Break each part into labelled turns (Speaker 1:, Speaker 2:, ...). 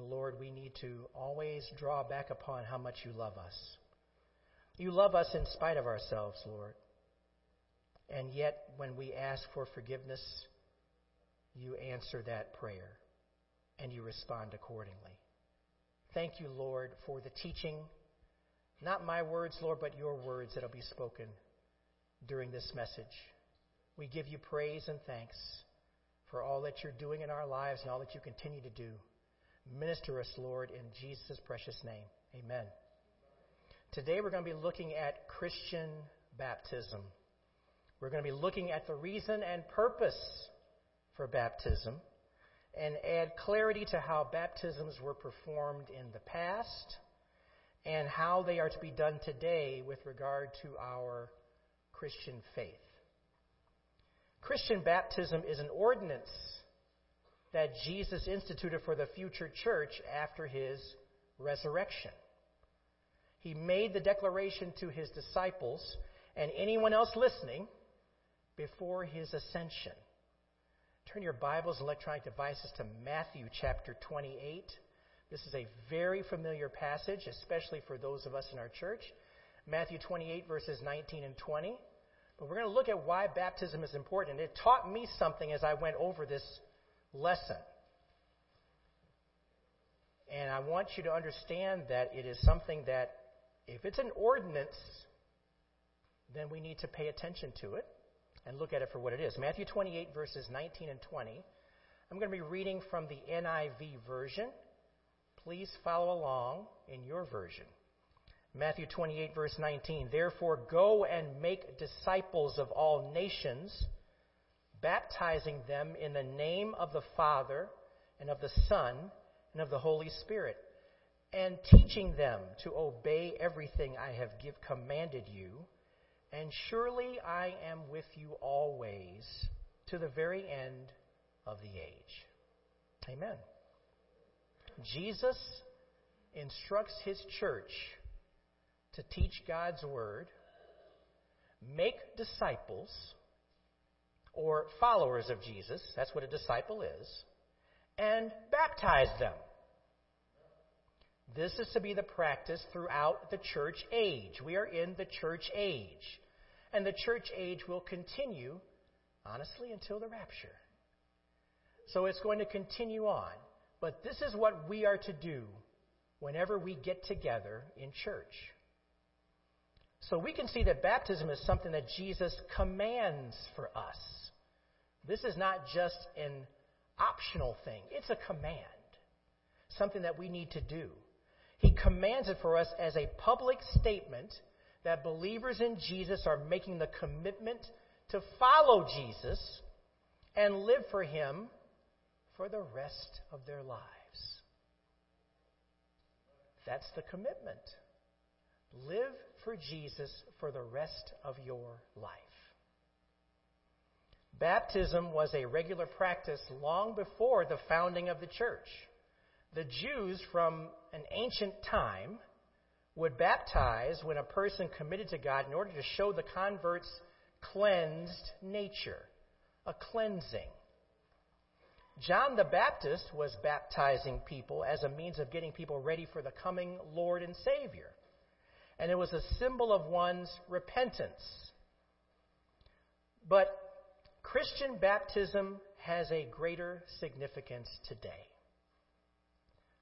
Speaker 1: And Lord, we need to always draw back upon how much you love us. You love us in spite of ourselves, Lord. And yet, when we ask for forgiveness, you answer that prayer and you respond accordingly. Thank you, Lord, for the teaching. Not my words, Lord, but your words that will be spoken during this message. We give you praise and thanks for all that you're doing in our lives and all that you continue to do. Minister us, Lord, in Jesus' precious name. Amen. Today we're going to be looking at Christian baptism. We're going to be looking at the reason and purpose for baptism and add clarity to how baptisms were performed in the past and how they are to be done today with regard to our Christian faith. Christian baptism is an ordinance that Jesus instituted for the future church after his resurrection. He made the declaration to his disciples and anyone else listening before his ascension. Turn your Bibles and electronic devices to Matthew chapter 28. This is a very familiar passage, especially for those of us in our church. Matthew 28, verses 19 and 20. But we're going to look at why baptism is important. It taught me something as I went over this lesson. And I want you to understand that it is something that, if it's an ordinance, then we need to pay attention to it and look at it for what it is. Matthew 28, verses 19 and 20. I'm going to be reading from the NIV version. Please follow along in your version. Matthew 28, verse 19. Therefore, go and make disciples of all nations, baptizing them in the name of the Father, and of the Son, and of the Holy Spirit, and teaching them to obey everything I have give, commanded you. And surely I am with you always to the very end of the age. Amen. Jesus instructs his church to teach God's word, make disciples, or followers of Jesus, that's what a disciple is, and baptize them. This is to be the practice throughout the church age. We are in the church age. And the church age will continue, honestly, until the rapture. So it's going to continue on. But this is what we are to do whenever we get together in church. So we can see that baptism is something that Jesus commands for us. This is not just an optional thing, it's a command, something that we need to do. He commands it for us as a public statement that believers in Jesus are making the commitment to follow Jesus and live for Him for the rest of their lives. That's the commitment. Live for Jesus for the rest of your life. Baptism was a regular practice long before the founding of the church. The Jews from an ancient time would baptize when a person committed to God in order to show the convert's cleansed nature, a cleansing. John the Baptist was baptizing people as a means of getting people ready for the coming Lord and Savior and it was a symbol of one's repentance. But Christian baptism has a greater significance today.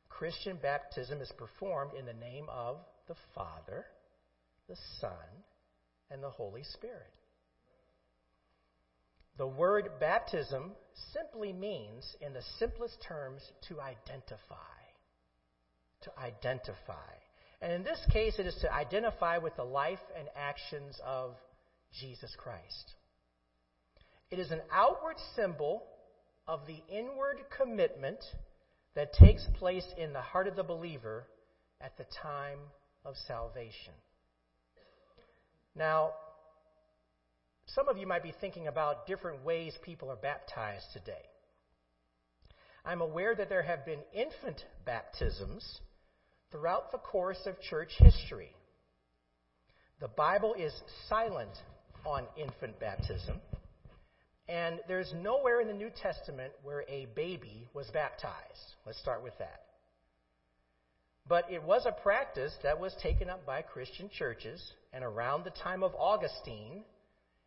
Speaker 1: Christian baptism is performed in the name of the Father, the Son, and the Holy Spirit. The word baptism simply means, in the simplest terms, to identify. To identify. And in this case, it is to identify with the life and actions of Jesus Christ. It is an outward symbol of the inward commitment that takes place in the heart of the believer at the time of salvation. Now, some of you might be thinking about different ways people are baptized today. I'm aware that there have been infant baptisms throughout the course of church history. The Bible is silent on infant baptism, and there's nowhere in the New Testament where a baby was baptized. Let's start with that. But it was a practice that was taken up by Christian churches, and around the time of Augustine,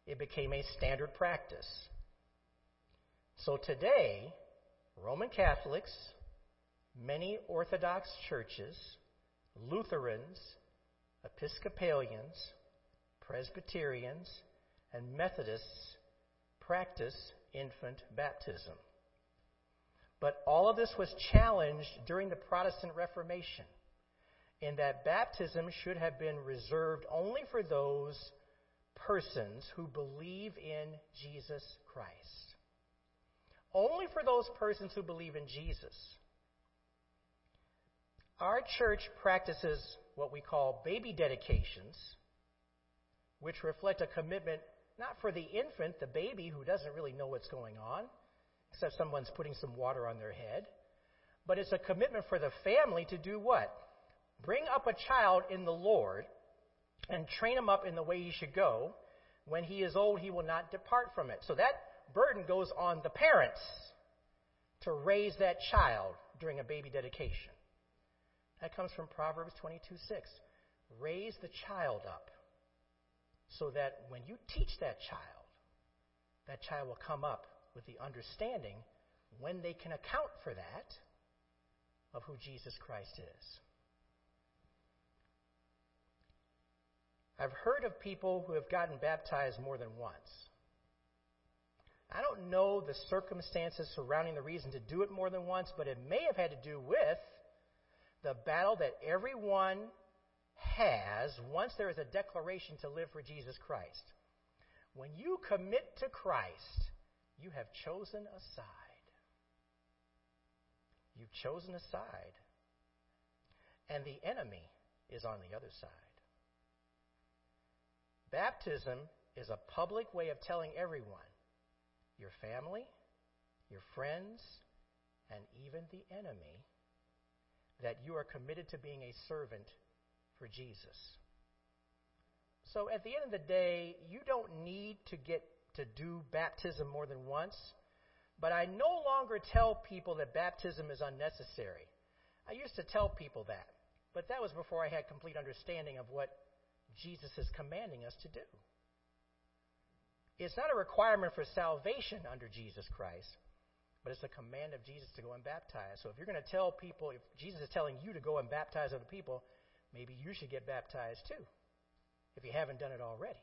Speaker 1: it became a standard practice. So today, Roman Catholics, many Orthodox churches, Lutherans, Episcopalians, Presbyterians, and Methodists practice infant baptism. But all of this was challenged during the Protestant Reformation, in that baptism should have been reserved only for those persons who believe in Jesus Christ. Only for those persons who believe in Jesus. Our church practices what we call baby dedications, which reflect a commitment not for the infant, the baby who doesn't really know what's going on, except someone's putting some water on their head, but it's a commitment for the family to do what? Bring up a child in the Lord and train him up in the way he should go. When he is old, he will not depart from it. So that burden goes on the parents to raise that child during a baby dedication. That comes from Proverbs 22 6. Raise the child up so that when you teach that child, that child will come up with the understanding when they can account for that of who Jesus Christ is. I've heard of people who have gotten baptized more than once. I don't know the circumstances surrounding the reason to do it more than once, but it may have had to do with the battle that everyone has once there is a declaration to live for Jesus Christ. When you commit to Christ, you have chosen a side. You've chosen a side. And the enemy is on the other side. Baptism is a public way of telling everyone, your family, your friends, and even the enemy, that you are committed to being a servant for Jesus. So at the end of the day, you don't need to get to do baptism more than once, but I no longer tell people that baptism is unnecessary. I used to tell people that, but that was before I had complete understanding of what Jesus is commanding us to do. It's not a requirement for salvation under Jesus Christ, but it's a command of Jesus to go and baptize. So if you're going to tell people, if Jesus is telling you to go and baptize other people, maybe you should get baptized too, if you haven't done it already.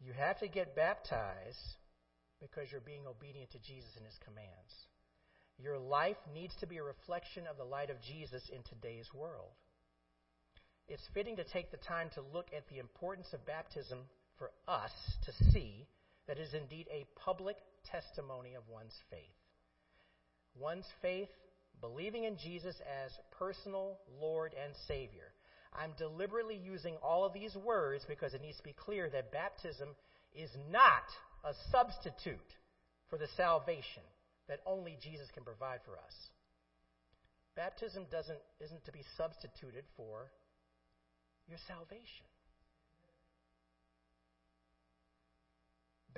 Speaker 1: You have to get baptized because you're being obedient to Jesus and his commands. Your life needs to be a reflection of the light of Jesus in today's world. It's fitting to take the time to look at the importance of baptism for us to see that is indeed a public testimony of one's faith. One's faith believing in Jesus as personal Lord and Savior. I'm deliberately using all of these words because it needs to be clear that baptism is not a substitute for the salvation that only Jesus can provide for us. Baptism doesn't, isn't to be substituted for your salvation.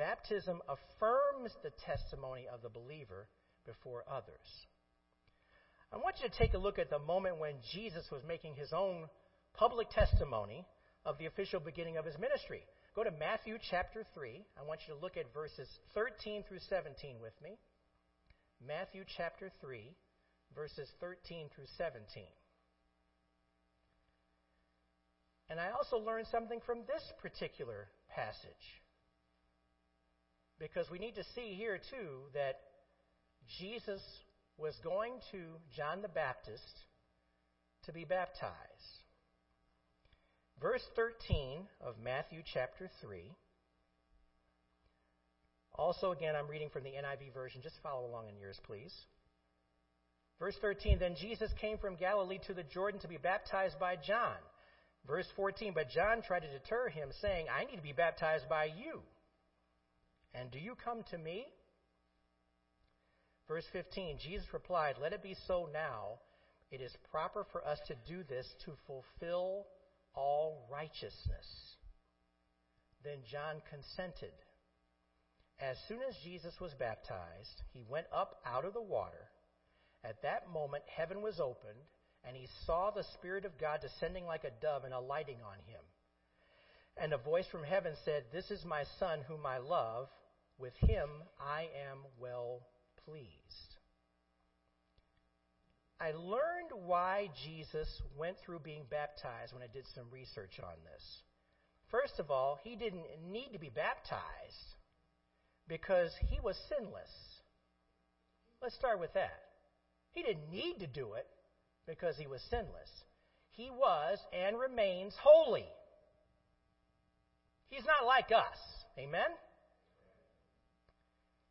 Speaker 1: Baptism affirms the testimony of the believer before others. I want you to take a look at the moment when Jesus was making his own public testimony of the official beginning of his ministry. Go to Matthew chapter 3. I want you to look at verses 13 through 17 with me. Matthew chapter 3, verses 13 through 17. And I also learned something from this particular passage. Because we need to see here, too, that Jesus was going to John the Baptist to be baptized. Verse 13 of Matthew chapter 3. Also, again, I'm reading from the NIV version. Just follow along in yours, please. Verse 13 Then Jesus came from Galilee to the Jordan to be baptized by John. Verse 14 But John tried to deter him, saying, I need to be baptized by you. And do you come to me? Verse 15 Jesus replied, Let it be so now. It is proper for us to do this to fulfill all righteousness. Then John consented. As soon as Jesus was baptized, he went up out of the water, At that moment, heaven was opened, and he saw the Spirit of God descending like a dove and alighting on him. And a voice from heaven said, This is my Son, whom I love. With him I am well pleased. I learned why Jesus went through being baptized when I did some research on this. First of all, he didn't need to be baptized because he was sinless. Let's start with that. He didn't need to do it because he was sinless. He was and remains holy. He's not like us. Amen?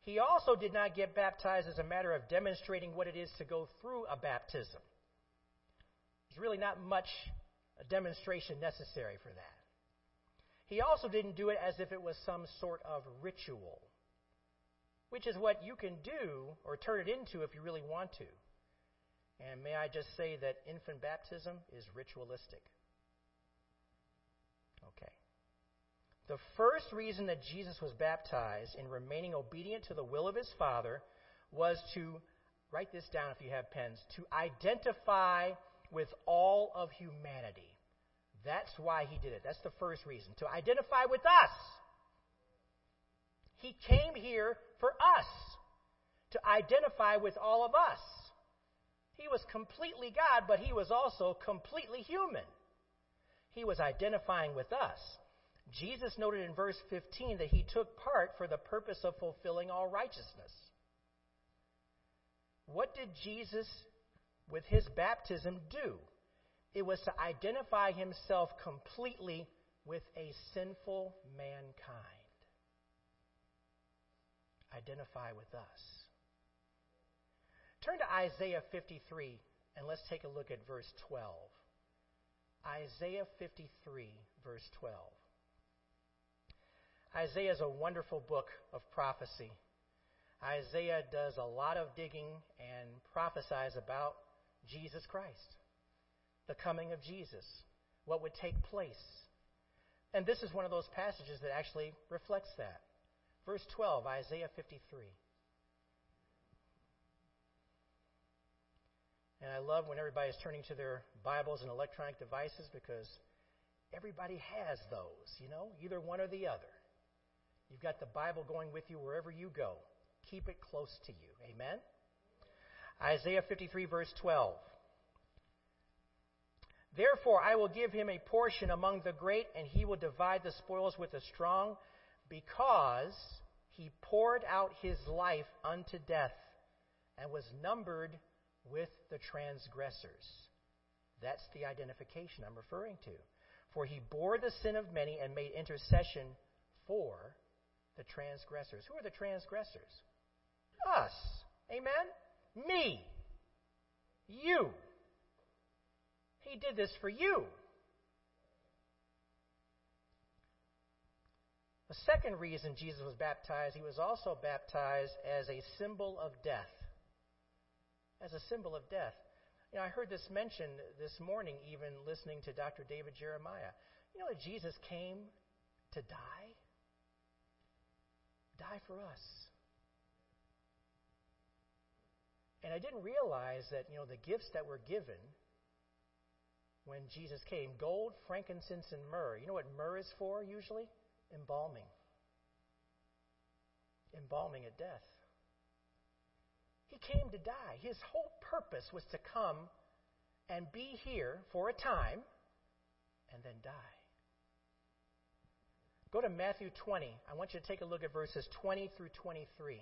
Speaker 1: He also did not get baptized as a matter of demonstrating what it is to go through a baptism. There's really not much uh, demonstration necessary for that. He also didn't do it as if it was some sort of ritual, which is what you can do or turn it into if you really want to. And may I just say that infant baptism is ritualistic. Okay. The first reason that Jesus was baptized in remaining obedient to the will of his Father was to, write this down if you have pens, to identify with all of humanity. That's why he did it. That's the first reason. To identify with us. He came here for us. To identify with all of us. He was completely God, but he was also completely human. He was identifying with us. Jesus noted in verse 15 that he took part for the purpose of fulfilling all righteousness. What did Jesus, with his baptism, do? It was to identify himself completely with a sinful mankind. Identify with us. Turn to Isaiah 53 and let's take a look at verse 12. Isaiah 53, verse 12. Isaiah is a wonderful book of prophecy. Isaiah does a lot of digging and prophesies about Jesus Christ, the coming of Jesus, what would take place. And this is one of those passages that actually reflects that. Verse 12, Isaiah 53. And I love when everybody is turning to their Bibles and electronic devices because everybody has those, you know, either one or the other. You've got the Bible going with you wherever you go. Keep it close to you. Amen? Isaiah 53, verse 12. Therefore, I will give him a portion among the great, and he will divide the spoils with the strong, because he poured out his life unto death and was numbered with the transgressors. That's the identification I'm referring to. For he bore the sin of many and made intercession for the transgressors. Who are the transgressors? Us. Amen? Me. You. He did this for you. The second reason Jesus was baptized, he was also baptized as a symbol of death. As a symbol of death. You know, I heard this mentioned this morning, even listening to Dr. David Jeremiah. You know that Jesus came to die? Die for us. And I didn't realize that, you know, the gifts that were given when Jesus came gold, frankincense, and myrrh. You know what myrrh is for usually? Embalming. Embalming at death. He came to die. His whole purpose was to come and be here for a time and then die. Go to Matthew 20. I want you to take a look at verses 20 through 23.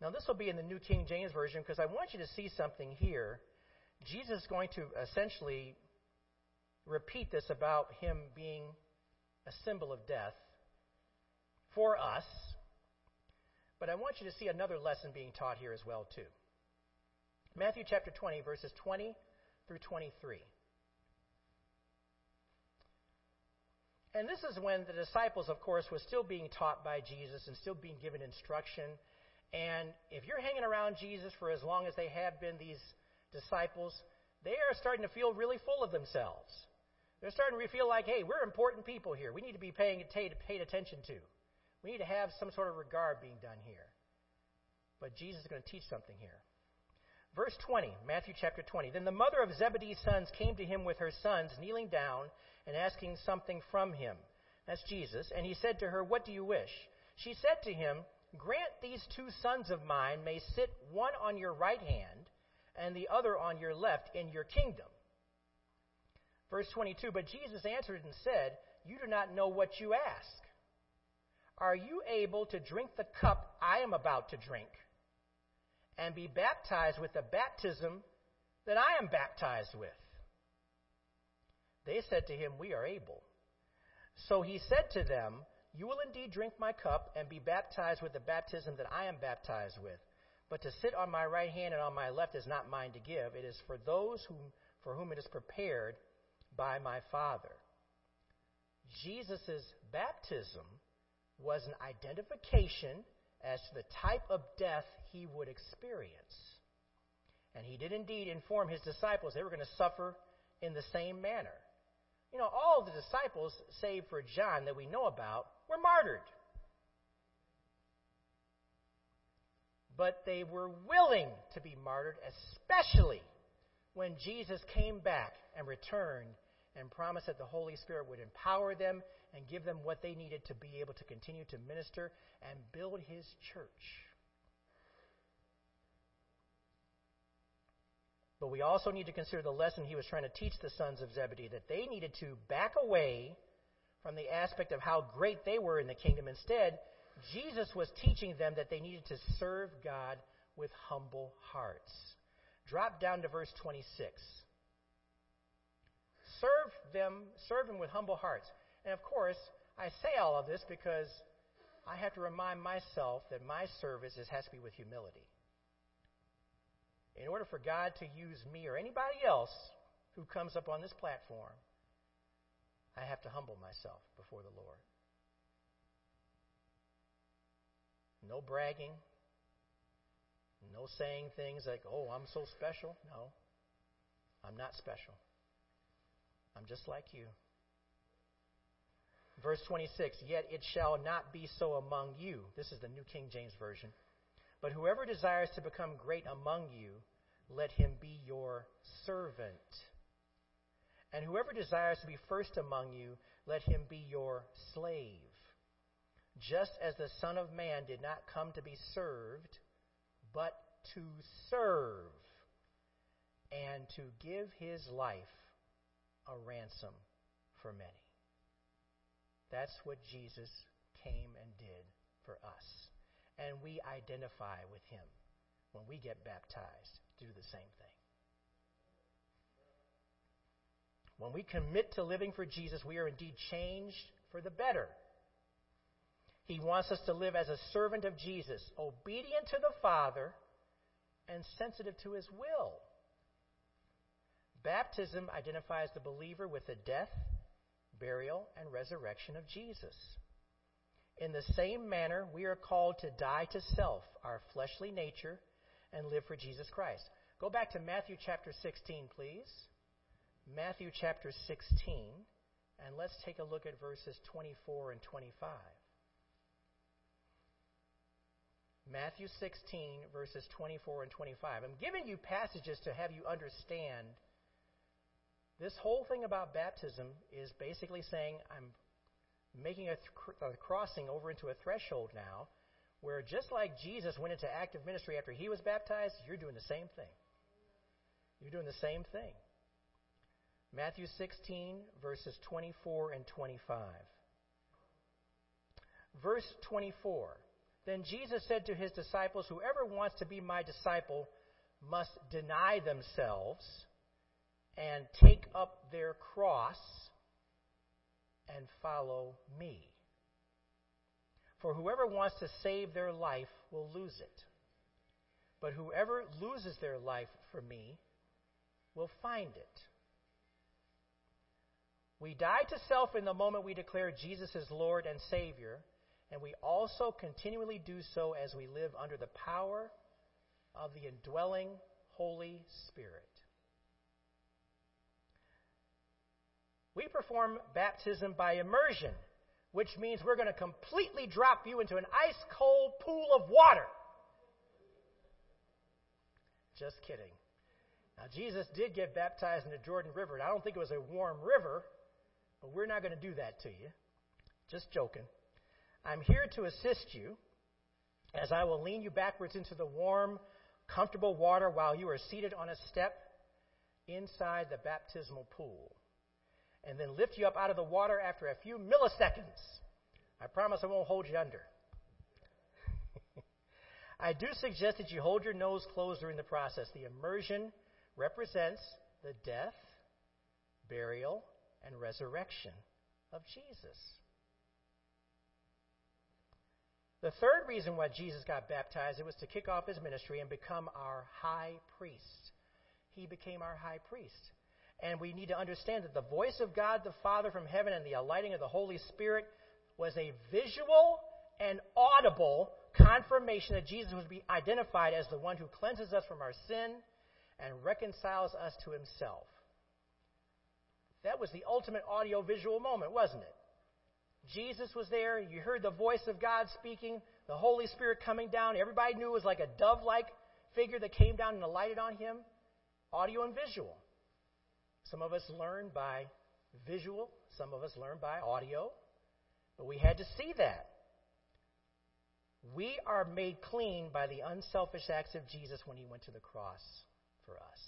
Speaker 1: Now, this will be in the New King James Version because I want you to see something here. Jesus is going to essentially repeat this about him being a symbol of death for us. But I want you to see another lesson being taught here as well, too. Matthew chapter 20, verses 20 through 23. And this is when the disciples, of course, were still being taught by Jesus and still being given instruction. And if you're hanging around Jesus for as long as they have been, these disciples, they are starting to feel really full of themselves. They're starting to feel like, hey, we're important people here. We need to be paying paid attention to. We need to have some sort of regard being done here. But Jesus is going to teach something here. Verse 20, Matthew chapter 20. Then the mother of Zebedee's sons came to him with her sons, kneeling down and asking something from him. That's Jesus. And he said to her, What do you wish? She said to him, Grant these two sons of mine may sit one on your right hand and the other on your left in your kingdom. Verse 22 But Jesus answered and said, You do not know what you ask. Are you able to drink the cup I am about to drink and be baptized with the baptism that I am baptized with? They said to him, We are able. So he said to them, You will indeed drink my cup and be baptized with the baptism that I am baptized with. But to sit on my right hand and on my left is not mine to give. It is for those whom, for whom it is prepared by my Father. Jesus' baptism was an identification as to the type of death he would experience. And he did indeed inform his disciples they were going to suffer in the same manner. You know, all the disciples, save for John that we know about, were martyred. But they were willing to be martyred, especially when Jesus came back and returned and promised that the Holy Spirit would empower them and give them what they needed to be able to continue to minister and build his church. But we also need to consider the lesson he was trying to teach the sons of Zebedee that they needed to back away from the aspect of how great they were in the kingdom. Instead, Jesus was teaching them that they needed to serve God with humble hearts. Drop down to verse 26. Serve them, serve them with humble hearts. And of course, I say all of this because I have to remind myself that my service has to be with humility. In order for God to use me or anybody else who comes up on this platform, I have to humble myself before the Lord. No bragging. No saying things like, oh, I'm so special. No, I'm not special. I'm just like you. Verse 26 Yet it shall not be so among you. This is the New King James Version. But whoever desires to become great among you, let him be your servant. And whoever desires to be first among you, let him be your slave. Just as the Son of Man did not come to be served, but to serve, and to give his life a ransom for many. That's what Jesus came and did for us. And we identify with him when we get baptized, do the same thing. When we commit to living for Jesus, we are indeed changed for the better. He wants us to live as a servant of Jesus, obedient to the Father and sensitive to his will. Baptism identifies the believer with the death, burial, and resurrection of Jesus. In the same manner, we are called to die to self, our fleshly nature, and live for Jesus Christ. Go back to Matthew chapter 16, please. Matthew chapter 16, and let's take a look at verses 24 and 25. Matthew 16, verses 24 and 25. I'm giving you passages to have you understand this whole thing about baptism is basically saying I'm making a, th- a, crossing over into a threshold now where just like Jesus went into active ministry after he was baptized, you're doing the same thing. You're doing the same thing. Matthew 16, verses 24 and 25. Verse 24. Then Jesus said to his disciples, Whoever wants to be my disciple must deny themselves and take up their cross and follow me. For whoever wants to save their life will lose it. But whoever loses their life for me will find it. We die to self in the moment we declare Jesus as Lord and Savior, and we also continually do so as we live under the power of the indwelling Holy Spirit. We perform baptism by immersion, which means we're going to completely drop you into an ice cold pool of water. Just kidding. Now, Jesus did get baptized in the Jordan River, and I don't think it was a warm river, but we're not going to do that to you. Just joking. I'm here to assist you as I will lean you backwards into the warm, comfortable water while you are seated on a step inside the baptismal pool, and then lift you up out of the water after a few milliseconds. I promise I won't hold you under. I do suggest that you hold your nose closed during the process. The immersion represents the death, burial, and resurrection of Jesus. The third reason why Jesus got baptized, it was to kick off his ministry and become our high priest. He became our high priest. And we need to understand that the voice of God the Father from heaven and the alighting of the Holy Spirit was a visual and audible confirmation that Jesus would be identified as the one who cleanses us from our sin and reconciles us to himself. That was the ultimate audio visual moment, wasn't it? Jesus was there. You heard the voice of God speaking, the Holy Spirit coming down. Everybody knew it was like a dove like figure that came down and alighted on him. Audio and visual. Some of us learn by visual, some of us learn by audio, but we had to see that. We are made clean by the unselfish acts of Jesus when he went to the cross for us.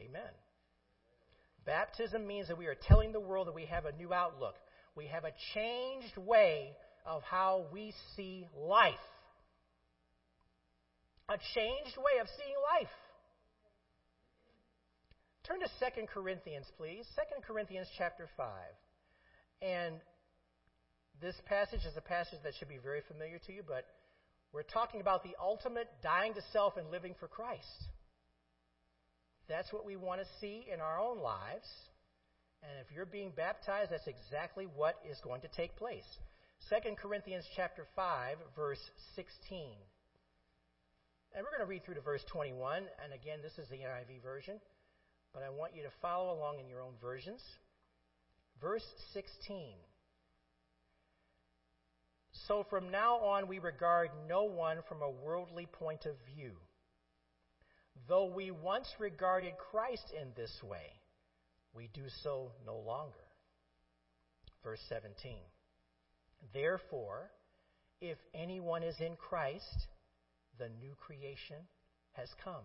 Speaker 1: Amen. Baptism means that we are telling the world that we have a new outlook. We have a changed way of how we see life. A changed way of seeing life. Turn to 2 Corinthians, please. 2 Corinthians chapter 5. And this passage is a passage that should be very familiar to you, but we're talking about the ultimate dying to self and living for Christ. That's what we want to see in our own lives. And if you're being baptized, that's exactly what is going to take place. 2 Corinthians chapter 5, verse 16. And we're going to read through to verse 21. And again, this is the NIV version. But I want you to follow along in your own versions. Verse 16. So from now on, we regard no one from a worldly point of view. Though we once regarded Christ in this way, we do so no longer. Verse 17. Therefore, if anyone is in Christ, the new creation has come.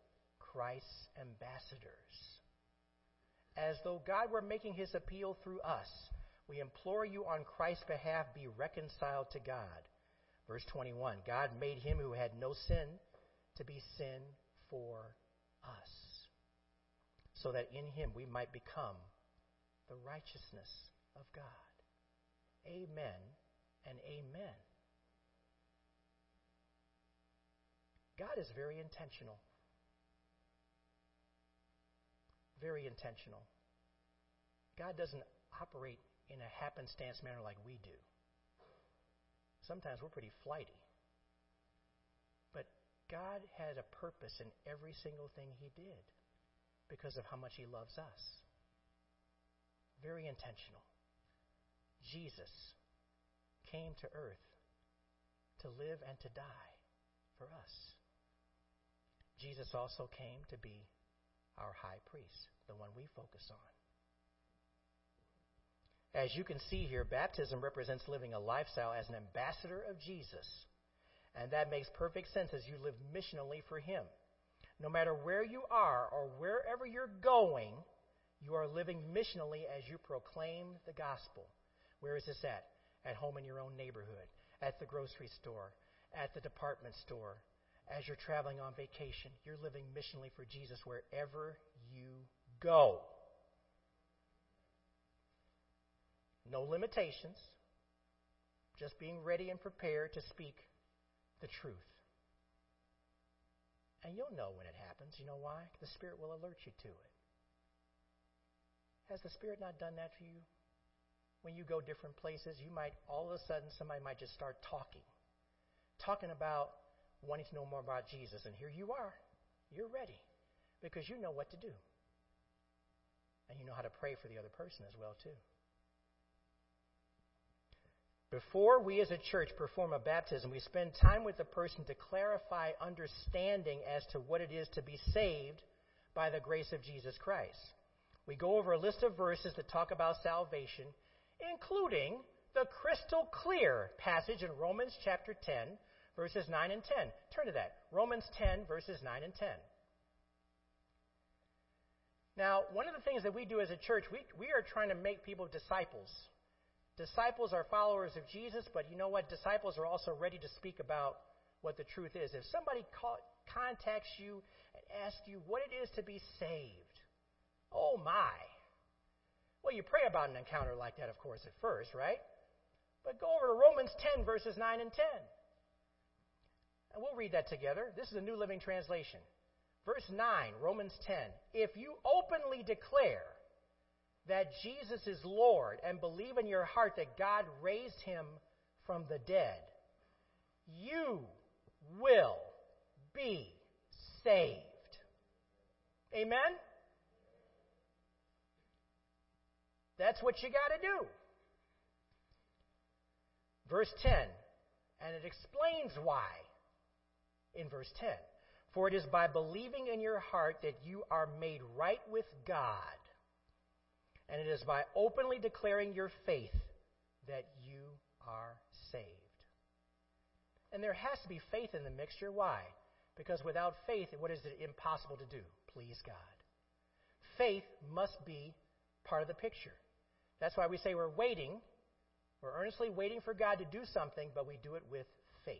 Speaker 1: Christ's ambassadors. As though God were making his appeal through us, we implore you on Christ's behalf be reconciled to God. Verse 21 God made him who had no sin to be sin for us, so that in him we might become the righteousness of God. Amen and amen. God is very intentional. Very intentional. God doesn't operate in a happenstance manner like we do. Sometimes we're pretty flighty. But God had a purpose in every single thing He did because of how much He loves us. Very intentional. Jesus came to earth to live and to die for us. Jesus also came to be our high priest, the one we focus on. As you can see here, baptism represents living a lifestyle as an ambassador of Jesus. And that makes perfect sense as you live missionally for Him. No matter where you are or wherever you're going, you are living missionally as you proclaim the gospel. Where is this at? At home in your own neighborhood, at the grocery store, at the department store, as you're traveling on vacation. You're living missionally for Jesus wherever you go. No limitations, just being ready and prepared to speak the truth. And you'll know when it happens. You know why? The Spirit will alert you to it. Has the Spirit not done that for you? When you go different places, you might, all of a sudden, somebody might just start talking. Talking about wanting to know more about Jesus. And here you are. You're ready because you know what to do. And you know how to pray for the other person as well, too. Before we as a church perform a baptism, we spend time with the person to clarify understanding as to what it is to be saved by the grace of Jesus Christ. We go over a list of verses that talk about salvation, including the crystal clear passage in Romans chapter 10, verses 9 and 10. Turn to that. Romans 10, verses 9 and 10. Now, one of the things that we do as a church, we, we are trying to make people disciples. Disciples are followers of Jesus, but you know what? Disciples are also ready to speak about what the truth is. If somebody call, contacts you and asks you what it is to be saved, oh my. Well, you pray about an encounter like that, of course, at first, right? But go over to Romans 10, verses 9 and 10. And we'll read that together. This is a New Living Translation. Verse 9, Romans 10. If you openly declare that Jesus is Lord and believe in your heart that God raised him from the dead, you will be saved. Amen? That's what you got to do. Verse 10, and it explains why in verse 10. For it is by believing in your heart that you are made right with God and it is by openly declaring your faith that you are saved. And there has to be faith in the mixture. Why? Because without faith, what is it impossible to do? Please God. Faith must be part of the picture. That's why we say we're waiting. We're earnestly waiting for God to do something, but we do it with faith.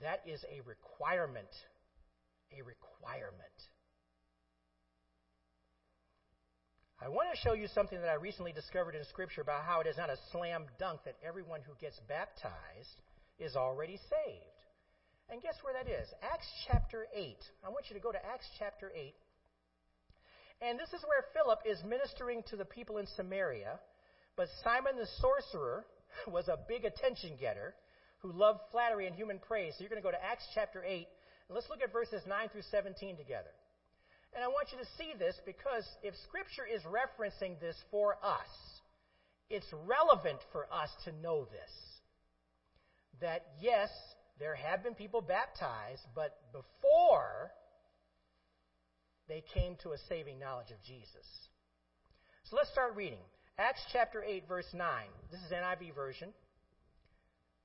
Speaker 1: That is a requirement. A requirement. I want to show you something that I recently discovered in Scripture about how it is not a slam dunk that everyone who gets baptized is already saved. And guess where that is? Acts chapter 8. I want you to go to Acts chapter 8. And this is where Philip is ministering to the people in Samaria. But Simon the sorcerer was a big attention getter who love flattery and human praise. So you're going to go to Acts chapter 8. And let's look at verses 9 through 17 together. And I want you to see this because if Scripture is referencing this for us, it's relevant for us to know this. That yes, there have been people baptized, but before they came to a saving knowledge of Jesus. So let's start reading. Acts chapter 8, verse 9. This is NIV version.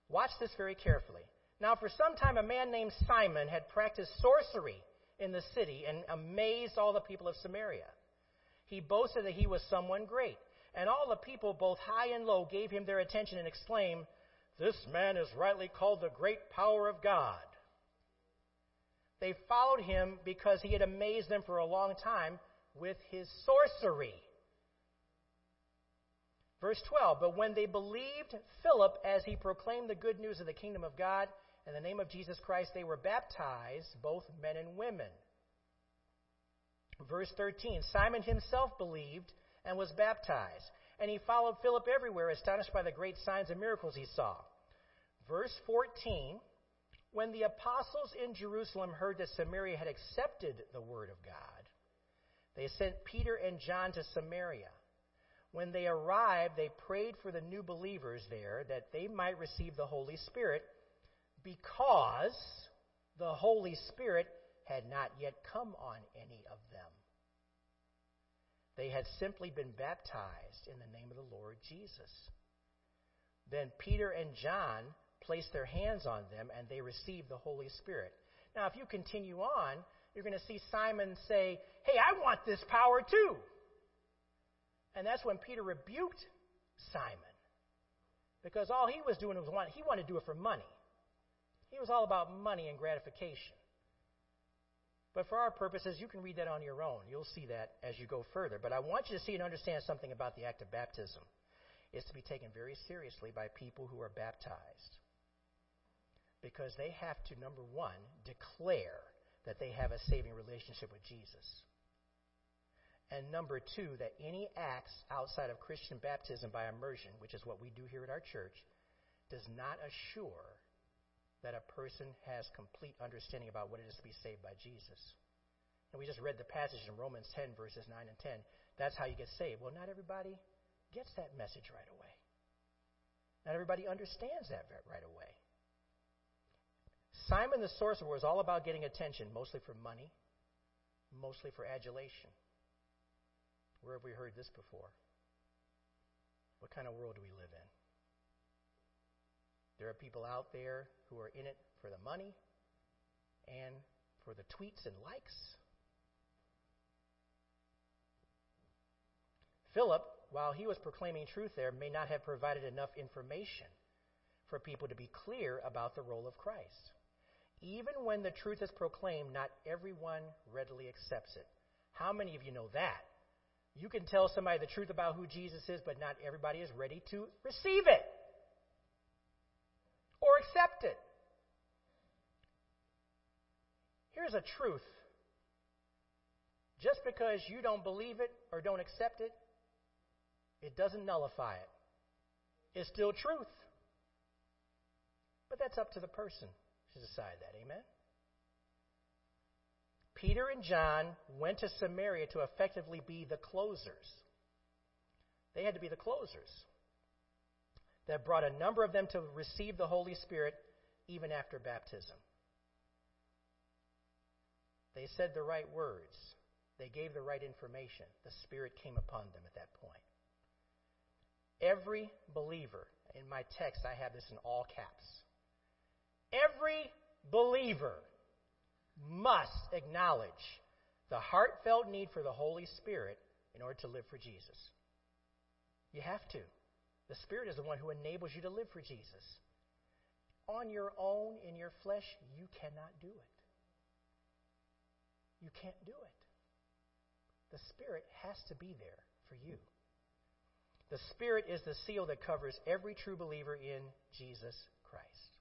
Speaker 1: Watch this very carefully. Now, for some time, a man named Simon had practiced sorcery in the city and amazed all the people of Samaria. He boasted that he was someone great. And all the people, both high and low, gave him their attention and exclaimed, This man is rightly called the great power of God. They followed him because he had amazed them for a long time with his sorcery. Verse 12 But when they believed Philip as he proclaimed the good news of the kingdom of God, in the name of Jesus Christ, they were baptized, both men and women. Verse 13 Simon himself believed and was baptized, and he followed Philip everywhere, astonished by the great signs and miracles he saw. Verse 14 When the apostles in Jerusalem heard that Samaria had accepted the word of God, they sent Peter and John to Samaria. When they arrived, they prayed for the new believers there that they might receive the Holy Spirit because the Holy Spirit had not yet come on any of them. They had simply been baptized in the name of the Lord Jesus. Then Peter and John placed their hands on them and they received the Holy Spirit. Now, if you continue on, you're going to see Simon say, Hey, I want this power too. And that's when Peter rebuked Simon. Because all he was doing was want, he wanted to do it for money. He was all about money and gratification. But for our purposes, you can read that on your own. You'll see that as you go further. But I want you to see and understand something about the act of baptism. It's to be taken very seriously by people who are baptized. Because they have to, number one, declare that they have a saving relationship with Jesus. And number two, that any acts outside of Christian baptism by immersion, which is what we do here at our church, does not assure that a person has complete understanding about what it is to be saved by Jesus. And we just read the passage in Romans 10, verses 9 and 10. That's how you get saved. Well, not everybody gets that message right away. Not everybody understands that right away. Simon the sorcerer was all about getting attention, mostly for money, mostly for adulation. Where have we heard this before? What kind of world do we live in? There are people out there who are in it for the money and for the tweets and likes. Philip, while he was proclaiming truth there, may not have provided enough information for people to be clear about the role of Christ. Even when the truth is proclaimed, not everyone readily accepts it. How many of you know that? You can tell somebody the truth about who Jesus is, but not everybody is ready to receive it or accept it. Here's a truth. Just because you don't believe it or don't accept it, it doesn't nullify it. It's still truth. But that's up to the person to decide that. Amen? Peter and John went to Samaria to effectively be the closers. They had to be the closers that brought a number of them to receive the Holy Spirit even after baptism. They said the right words. They gave the right information. The Spirit came upon them at that point. Every believer, in my text, I have this in all caps. Every believer must acknowledge the heartfelt need for the Holy Spirit in order to live for Jesus. You have to. The Spirit is the one who enables you to live for Jesus. On your own, in your flesh, you cannot do it. You can't do it. The Spirit has to be there for you. The Spirit is the seal that covers every true believer in Jesus Christ.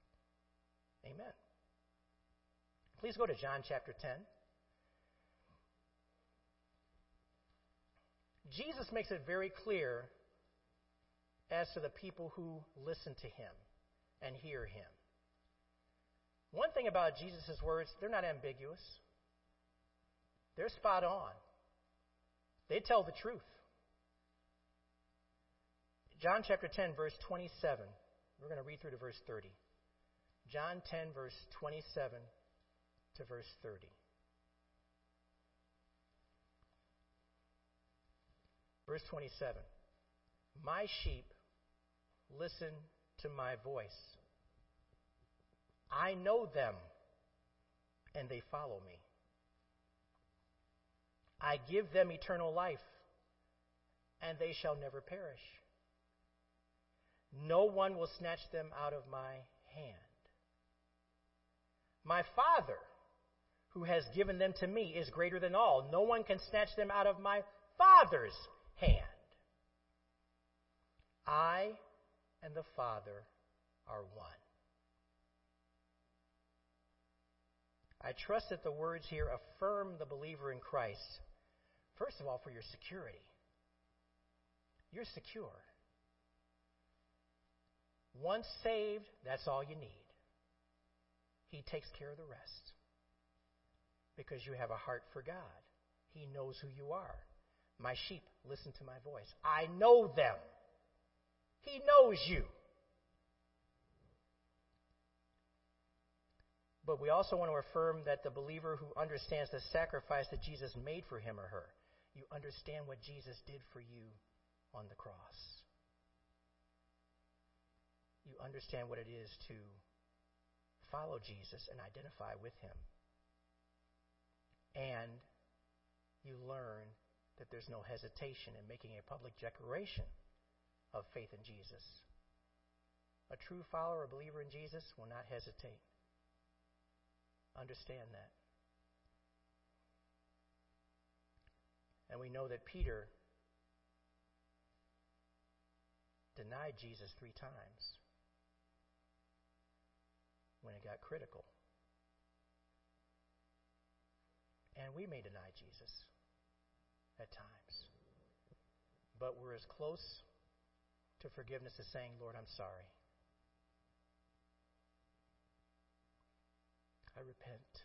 Speaker 1: Amen. Please go to John chapter 10. Jesus makes it very clear as to the people who listen to him and hear him. One thing about Jesus' words, they're not ambiguous. They're spot on. They tell the truth. John chapter 10, verse 27. We're going to read through to verse 30. John 10, verse 27 to verse 30. Verse 27 My sheep listen to my voice. I know them, and they follow me. I give them eternal life, and they shall never perish. No one will snatch them out of my hand. My Father, who has given them to me, is greater than all. No one can snatch them out of my Father's hand. I and the Father are one. I trust that the words here affirm the believer in Christ, first of all, for your security. You're secure. Once saved, that's all you need. He takes care of the rest. Because you have a heart for God. He knows who you are. My sheep listen to my voice. I know them. He knows you. But we also want to affirm that the believer who understands the sacrifice that Jesus made for him or her, you understand what Jesus did for you on the cross. You understand what it is to follow Jesus and identify with him. And you learn that there's no hesitation in making a public declaration of faith in Jesus. A true follower, a believer in Jesus, will not hesitate. Understand that. And we know that Peter denied Jesus three times. when it got critical. And we may deny Jesus at times. But we're as close to forgiveness as saying, Lord, I'm sorry. I repent.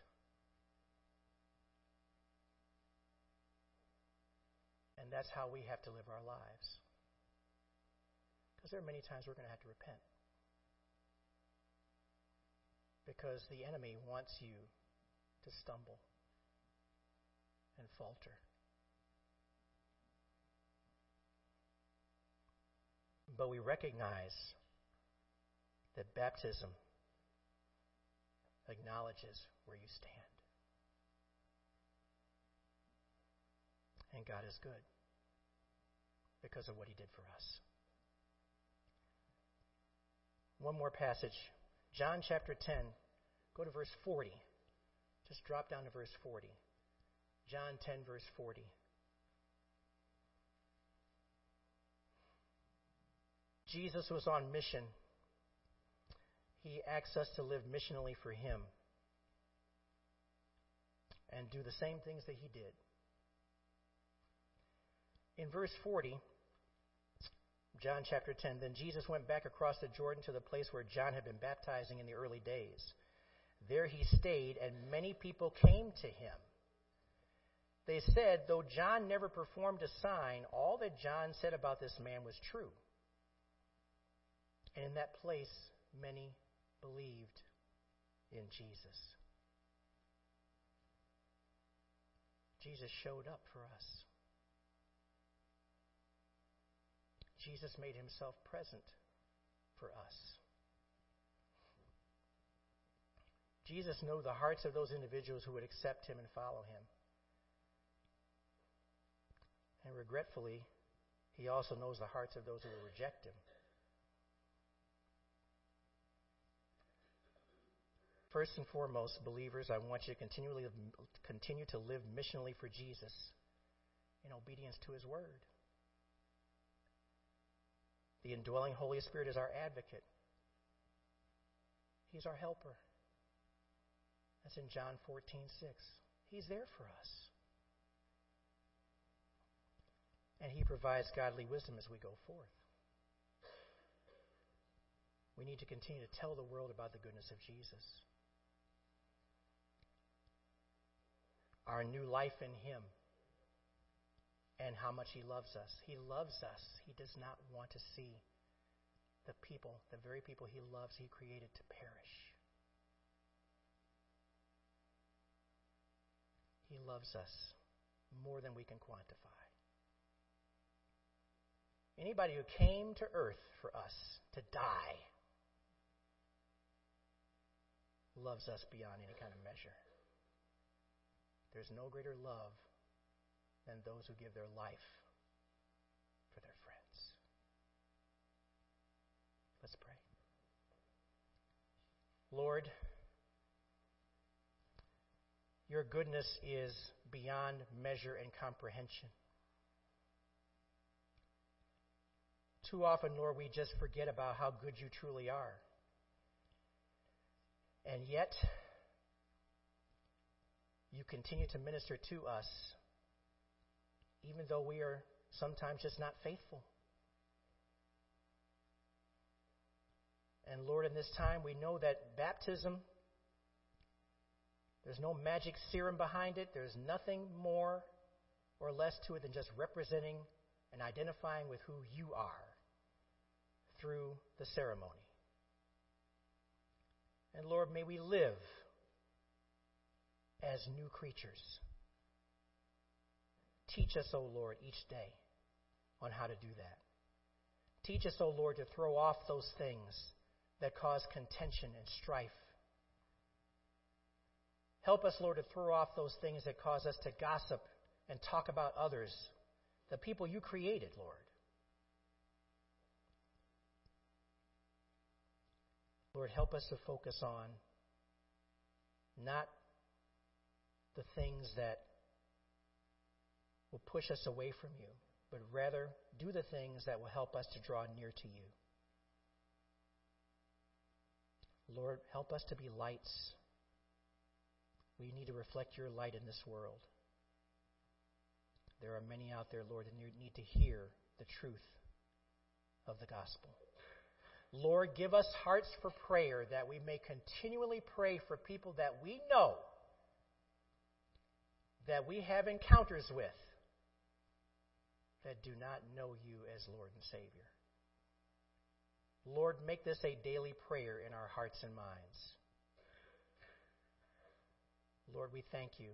Speaker 1: And that's how we have to live our lives. Because there are many times we're going to have to repent. Because the enemy wants you to stumble and falter. But we recognize that baptism acknowledges where you stand. And God is good because of what He did for us. One more passage John chapter 10, go to verse 40. Just drop down to verse 40. John 10, verse 40. Jesus was on mission. He asks us to live missionally for Him and do the same things that He did. In verse 40, John chapter 10, then Jesus went back across the Jordan to the place where John had been baptizing in the early days. There he stayed, and many people came to him. They said, though John never performed a sign, all that John said about this man was true. And in that place, many believed in Jesus. Jesus showed up for us. Jesus made himself present for us. Jesus knew the hearts of those individuals who would accept him and follow him. And regretfully, he also knows the hearts of those who will reject him. First and foremost, believers, I want you to continually continue to live missionally for Jesus in obedience to his word. The indwelling Holy Spirit is our advocate. He's our helper. That's in John 14, 6. He's there for us. And He provides godly wisdom as we go forth. We need to continue to tell the world about the goodness of Jesus. Our new life in Him and how much He loves us. He loves us. He does not want to see the people, the very people He loves, He created to perish. He loves us more than we can quantify. Anybody who came to earth for us to die loves us beyond any kind of measure. There's no greater love than those who give their life for their friends. Let's pray. Lord, your goodness is beyond measure and comprehension. Too often, Lord, we just forget about how good you truly are. And yet, you continue to minister to us even though we are sometimes just not faithful. And Lord, in this time, we know that baptism, there's no magic serum behind it. There's nothing more or less to it than just representing and identifying with who you are through the ceremony. And Lord, may we live as new creatures Teach us, O oh Lord, each day on how to do that. Teach us, O oh Lord, to throw off those things that cause contention and strife. Help us, Lord, to throw off those things that cause us to gossip and talk about others, the people you created, Lord. Lord, help us to focus on not the things that will push us away from you, but rather do the things that will help us to draw near to you. Lord, help us to be lights. We need to reflect your light in this world. There are many out there, Lord, that need to hear the truth of the gospel. Lord, give us hearts for prayer that we may continually pray for people that we know, that we have encounters with, that do not know you as Lord and Savior. Lord, make this a daily prayer in our hearts and minds. Lord, we thank you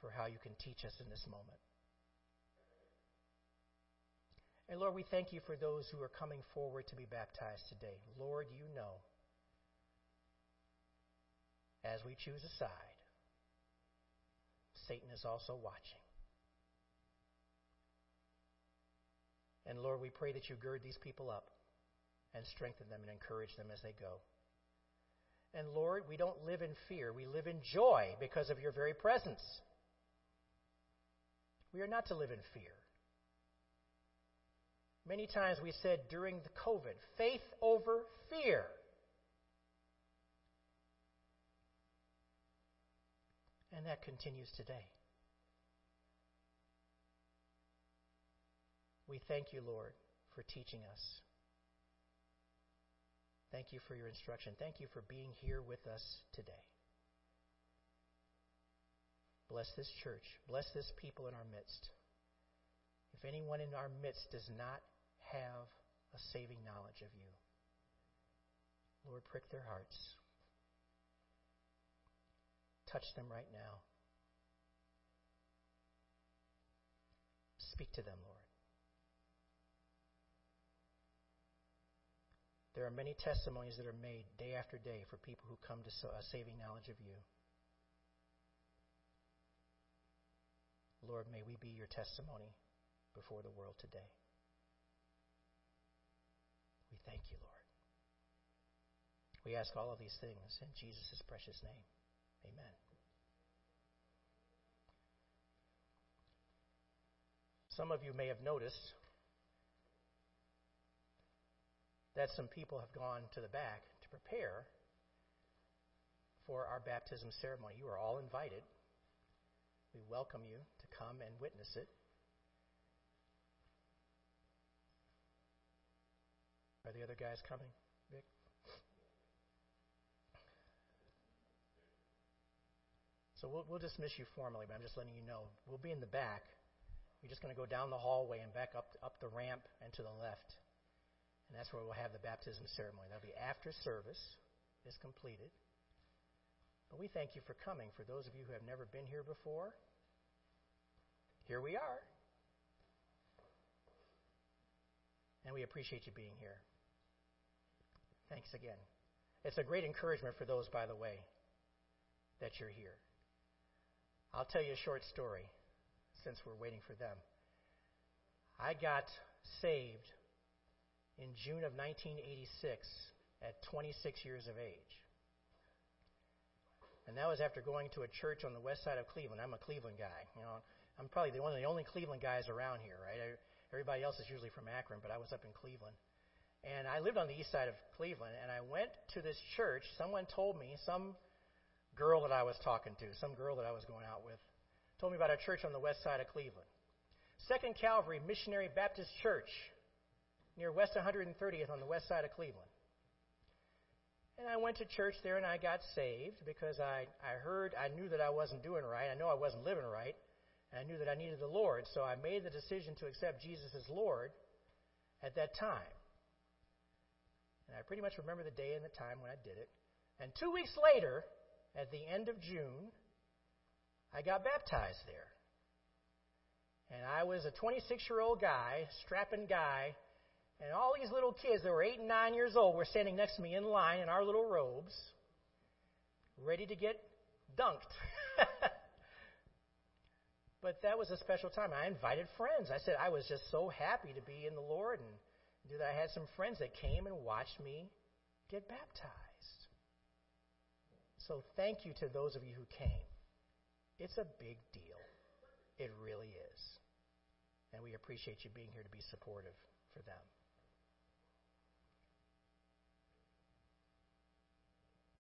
Speaker 1: for how you can teach us in this moment. And Lord, we thank you for those who are coming forward to be baptized today. Lord, you know, as we choose a side, Satan is also watching. And Lord, we pray that you gird these people up and strengthen them and encourage them as they go. And Lord, we don't live in fear. We live in joy because of your very presence. We are not to live in fear. Many times we said during the COVID, faith over fear. And that continues today. We thank you, Lord, for teaching us. Thank you for your instruction. Thank you for being here with us today. Bless this church. Bless this people in our midst. If anyone in our midst does not have a saving knowledge of you. Lord, prick their hearts. Touch them right now. Speak to them, Lord. There are many testimonies that are made day after day for people who come to a saving knowledge of you. Lord, may we be your testimony before the world today. We thank you, Lord. We ask all of these things in Jesus' precious name. Amen. Some of you may have noticed that some people have gone to the back to prepare for our baptism ceremony. You are all invited. We welcome you to come and witness it. Are the other guys coming, Vic? So we'll, we'll dismiss you formally, but I'm just letting you know. We'll be in the back. You're just going to go down the hallway and back up, up the ramp and to the left. And that's where we'll have the baptism ceremony. That'll be after service is completed. But we thank you for coming. For those of you who have never been here before, here we are. And we appreciate you being here. Thanks again. It's a great encouragement for those, by the way, that you're here. I'll tell you a short story since we're waiting for them. I got saved in June of 1986 at 26 years of age. And that was after going to a church on the west side of Cleveland. I'm a Cleveland guy. You know, I'm probably the one of the only Cleveland guys around here, right? Everybody else is usually from Akron, but I was up in Cleveland. And I lived on the east side of Cleveland, and I went to this church. Someone told me, some girl that I was talking to, some girl that I was going out with, told me about a church on the west side of Cleveland. Second Calvary Missionary Baptist Church near West 130th on the west side of Cleveland. And I went to church there and I got saved because I, I heard, I knew that I wasn't doing right. I know I wasn't living right. And I knew that I needed the Lord. So I made the decision to accept Jesus as Lord at that time. And I pretty much remember the day and the time when I did it. And two weeks later, at the end of June, I got baptized there. And I was a 26 year old guy, strapping guy, and all these little kids that were eight and nine years old were standing next to me in line in our little robes, ready to get dunked. but that was a special time. I invited friends. I said I was just so happy to be in the Lord and that I had some friends that came and watched me get baptized. So thank you to those of you who came. It's a big deal. It really is. And we appreciate you being here to be supportive for them.